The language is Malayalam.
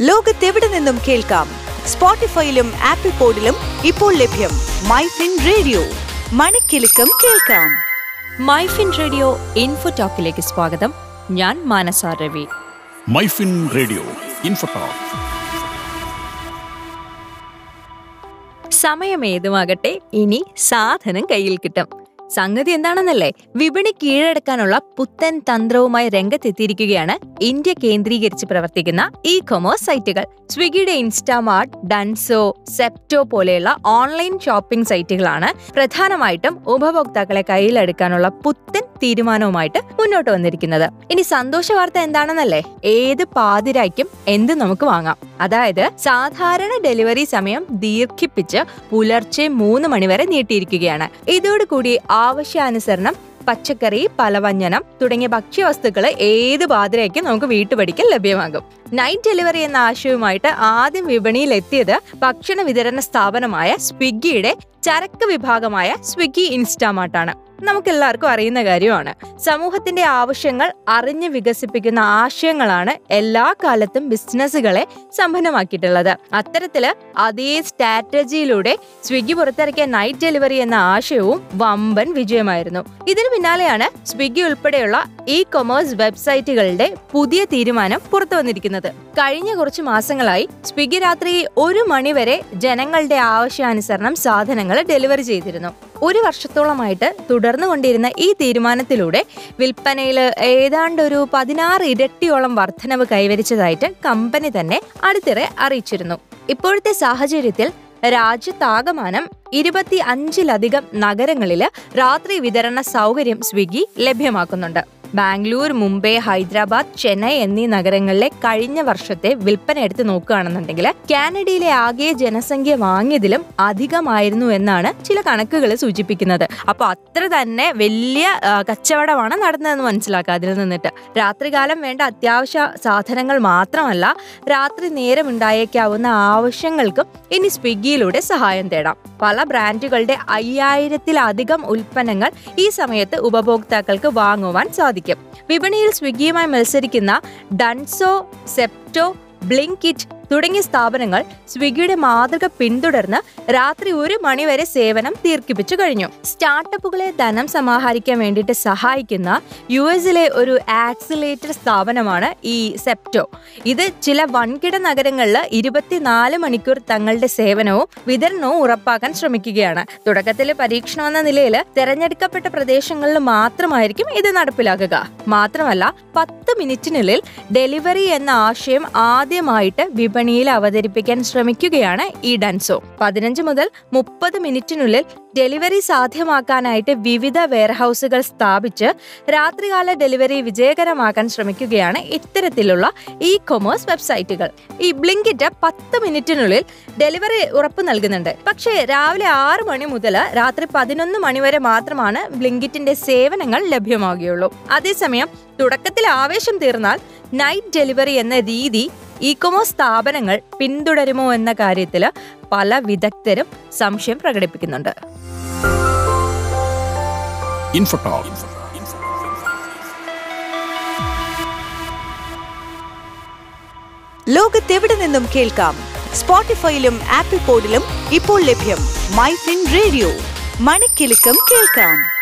ലോകത്തെവിടെ നിന്നും കേൾക്കാം? സ്പോട്ടിഫൈയിലും ആപ്പിൾ പോഡിലും ഇപ്പോൾ ലഭ്യം മൈഫിൻ റേഡിയോ. മണിക്കെലക്കം കേൾക്കാം. മൈഫിൻ റേഡിയോ ഇൻഫോ ടോക്കിലേക്ക് സ്വാഗതം. ഞാൻ Manasa Ravi. MyFin radio info talk സമയം ഏതുമാകട്ടെ? ഇനി സാധനം കയ്യിൽ കിട്ടും. സംഗതി എന്താണെന്നല്ലേ? വിപണി കീഴടക്കാനുള്ള പുത്തൻ തന്ത്രവുമായി രംഗത്തെത്തിയിരിക്കുകയാണ് ഇന്ത്യ കേന്ദ്രീകരിച്ച് പ്രവർത്തിക്കുന്ന ഇ കൊമേഴ്സ് സൈറ്റുകൾ. സ്വിഗ്ഗിയുടെ ഇൻസ്റ്റാമാർട്ട് ഡൻസോ സെപ്റ്റോ പോലെയുള്ള ഓൺലൈൻ ഷോപ്പിംഗ് സൈറ്റുകളാണ് പ്രധാനമായിട്ടും ഉപഭോക്താക്കളെ കയ്യിലെടുക്കാനുള്ള പുത്തൻ തീരുമാനവുമായിട്ട് മുന്നോട്ട് വന്നിരിക്കുന്നത്. ഇനി സന്തോഷ വാർത്ത എന്താണെന്നല്ലേ? ഏത് പാതിരായ്ക്കും എന്ത് നമുക്ക് വാങ്ങാം. അതായത് സാധാരണ ഡെലിവറി സമയം ദീർഘിപ്പിച്ച് പുലർച്ചെ മൂന്ന് മണിവരെ നീട്ടിയിരിക്കുകയാണ്. ഇതോടുകൂടി ആവശ്യാനുസരണം പച്ചക്കറി പലവഞ്ഞനം തുടങ്ങിയ ഭക്ഷ്യവസ്തുക്കൾ ഏത് പാതിരയ്ക്കും നമുക്ക് വീട്ടുപടിക്കൽ ലഭ്യമാകും. നൈറ്റ് ഡെലിവറി എന്ന ആശയവുമായിട്ട് ആദ്യം വിപണിയിൽ എത്തിയത് ഭക്ഷണ വിതരണ സ്ഥാപനമായ സ്വിഗ്ഗിയുടെ ചരക്ക് വിഭാഗമായ സ്വിഗ്ഗി ഇൻസ്റ്റാമാർട്ടാണ്. നമുക്ക് എല്ലാവർക്കും അറിയുന്ന കാര്യമാണ്. സമൂഹത്തിന്റെ ആവശ്യങ്ങൾ അറിഞ്ഞ് വികസിപ്പിക്കുന്ന ആശയങ്ങളാണ് എല്ലാ കാലത്തും ബിസിനസ്സുകളെ സമ്പന്നമാക്കിയിട്ടുള്ളത്. അത്തരത്തിൽ അതേ സ്ട്രാറ്റജിയിലൂടെ സ്വിഗ്ഗി പുറത്തിറക്കിയ നൈറ്റ് ഡെലിവറി എന്ന ആശയവും വമ്പൻ വിജയമായിരുന്നു. ഇതിനു പിന്നാലെയാണ് സ്വിഗ്ഗി ഉൾപ്പെടെയുള്ള ഇ കൊമേഴ്സ് വെബ്സൈറ്റുകളുടെ പുതിയ തീരുമാനം പുറത്തു വന്നിരിക്കുന്നത് കഴിഞ്ഞ കുറച്ച് മാസങ്ങളായി സ്വിഗ്ഗി രാത്രി ഒരു മണിവരെ ജനങ്ങളുടെ ആവശ്യാനുസരണം സാധനങ്ങൾ ഡെലിവറി ചെയ്തിരുന്നു. ഒരു വർഷത്തോളമായിട്ട് തുടർന്നു കൊണ്ടിരുന്ന ഈ തീരുമാനത്തിലൂടെ വിൽപ്പനയിൽ ഏതാണ്ട് ഒരു പതിനാറ് ഇരട്ടിയോളം വർധനവ് കൈവരിച്ചതായിട്ട് കമ്പനി തന്നെ അടുത്തിടെ അറിയിച്ചിരുന്നു. ഇപ്പോഴത്തെ സാഹചര്യത്തിൽ രാജ്യത്താകമാനം ഇരുപത്തി അഞ്ചിലധികം നഗരങ്ങളിൽ രാത്രി വിതരണ സൗകര്യം സ്വിഗ്ഗി ലഭ്യമാക്കുന്നുണ്ട്. ബാംഗ്ലൂർ മുംബൈ ഹൈദരാബാദ് ചെന്നൈ എന്നീ നഗരങ്ങളിലെ കഴിഞ്ഞ വർഷത്തെ വിൽപ്പന എടുത്ത് നോക്കുകയാണെന്നുണ്ടെങ്കിൽ കാനഡയിലെ ആകെ ജനസംഖ്യ വാങ്ങിയതിലും അധികമായിരുന്നു എന്നാണ് ചില കണക്കുകൾ സൂചിപ്പിക്കുന്നത്. അപ്പോൾ അത്ര തന്നെ വലിയ കച്ചവടമാണ് നടന്നതെന്ന് മനസ്സിലാക്കുക അതിൽ നിന്നിട്ട്. രാത്രികാലം വേണ്ട അത്യാവശ്യ സാധനങ്ങൾ മാത്രമല്ല രാത്രി നേരം ഉണ്ടായേക്കാവുന്ന ആവശ്യങ്ങൾക്കും ഇനി സ്വിഗ്ഗിയിലൂടെ സഹായം തേടാം. പല ബ്രാൻഡുകളുടെ അയ്യായിരത്തിലധികം ഉൽപ്പന്നങ്ങൾ ഈ സമയത്ത് ഉപഭോക്താക്കൾക്ക് വാങ്ങുവാൻ സാധിക്കും. വിപണിയിൽ സ്വിഗ്ഗിയുമായി മത്സരിക്കുന്ന ഡൺസോ സെപ്റ്റോ ബ്ലിങ്കിറ്റ് തുടങ്ങിയ സ്ഥാപനങ്ങൾ സ്വിഗ്ഗിയുടെ മാതൃക പിന്തുടർന്ന് രാത്രി ഒരു മണിവരെ സേവനം ദീർഘിപ്പിച്ചു കഴിഞ്ഞു. സ്റ്റാർട്ടപ്പുകളെ ധനം സമാഹരിക്കാൻ വേണ്ടിയിട്ട് സഹായിക്കുന്ന യു എസിലെ ഒരു ആക്സിലേറ്റർ സ്ഥാപനമാണ് ഈ സെപ്റ്റോ. ഇത് ചില വൻകിട നഗരങ്ങളിൽ ഇരുപത്തിനാല് മണിക്കൂർ തങ്ങളുടെ സേവനവും വിതരണവും ഉറപ്പാക്കാൻ ശ്രമിക്കുകയാണ്. തുടക്കത്തിൽ പരീക്ഷണം എന്ന നിലയിൽ തെരഞ്ഞെടുക്കപ്പെട്ട പ്രദേശങ്ങളിൽ മാത്രമായിരിക്കും ഇത് നടപ്പിലാക്കുക. മാത്രമല്ല പത്ത് മിനിറ്റിനുള്ളിൽ ഡെലിവറി എന്ന ആശയം ആദ്യമായിട്ട് വിപണിയിൽ അവതരിപ്പിക്കാൻ ശ്രമിക്കുകയാണ് ഈ ഡൻസോ. പതിനഞ്ച് മുതൽ മുപ്പത് മിനിറ്റിനുള്ളിൽ ഡെലിവറി സാധ്യമാക്കാനായിട്ട് വിവിധ വെയർഹൌസുകൾ സ്ഥാപിച്ച് രാത്രികാല ഡെലിവറി വിജയകരമാക്കാൻ ശ്രമിക്കുകയാണ് ഇത്തരത്തിലുള്ള ഇ കൊമേഴ്സ് വെബ്സൈറ്റുകൾ. ഈ ബ്ലിങ്കിറ്റ് പത്ത് മിനിറ്റിനുള്ളിൽ ഡെലിവറി ഉറപ്പ് നൽകുന്നുണ്ട്. പക്ഷേ രാവിലെ ആറ് മണി മുതൽ രാത്രി പതിനൊന്ന് മണി വരെ മാത്രമാണ് ബ്ലിങ്കിറ്റിന്റെ സേവനങ്ങൾ ലഭ്യമാകുകയുള്ളൂ. അതേസമയം തുടക്കത്തിൽ ആവേശം തീർന്നാൽ നൈറ്റ് ഡെലിവറി എന്ന രീതി ഇ കൊമേഴ്സ് സ്ഥാപനങ്ങൾ പിന്തുടരുമോ എന്ന കാര്യത്തിൽ പല വിദഗ്ധരും സംശയം പ്രകടിപ്പിക്കുന്നുണ്ട്. ലോകത്തെവിടെ നിന്നും കേൾക്കാം? സ്പോട്ടിഫൈയിലും ആപ്പിൾ പോഡിലും ഇപ്പോൾ ലഭ്യം മൈ ഫിൻ റേഡിയോ. മണിക്കെലക്കം കേൾക്കാം.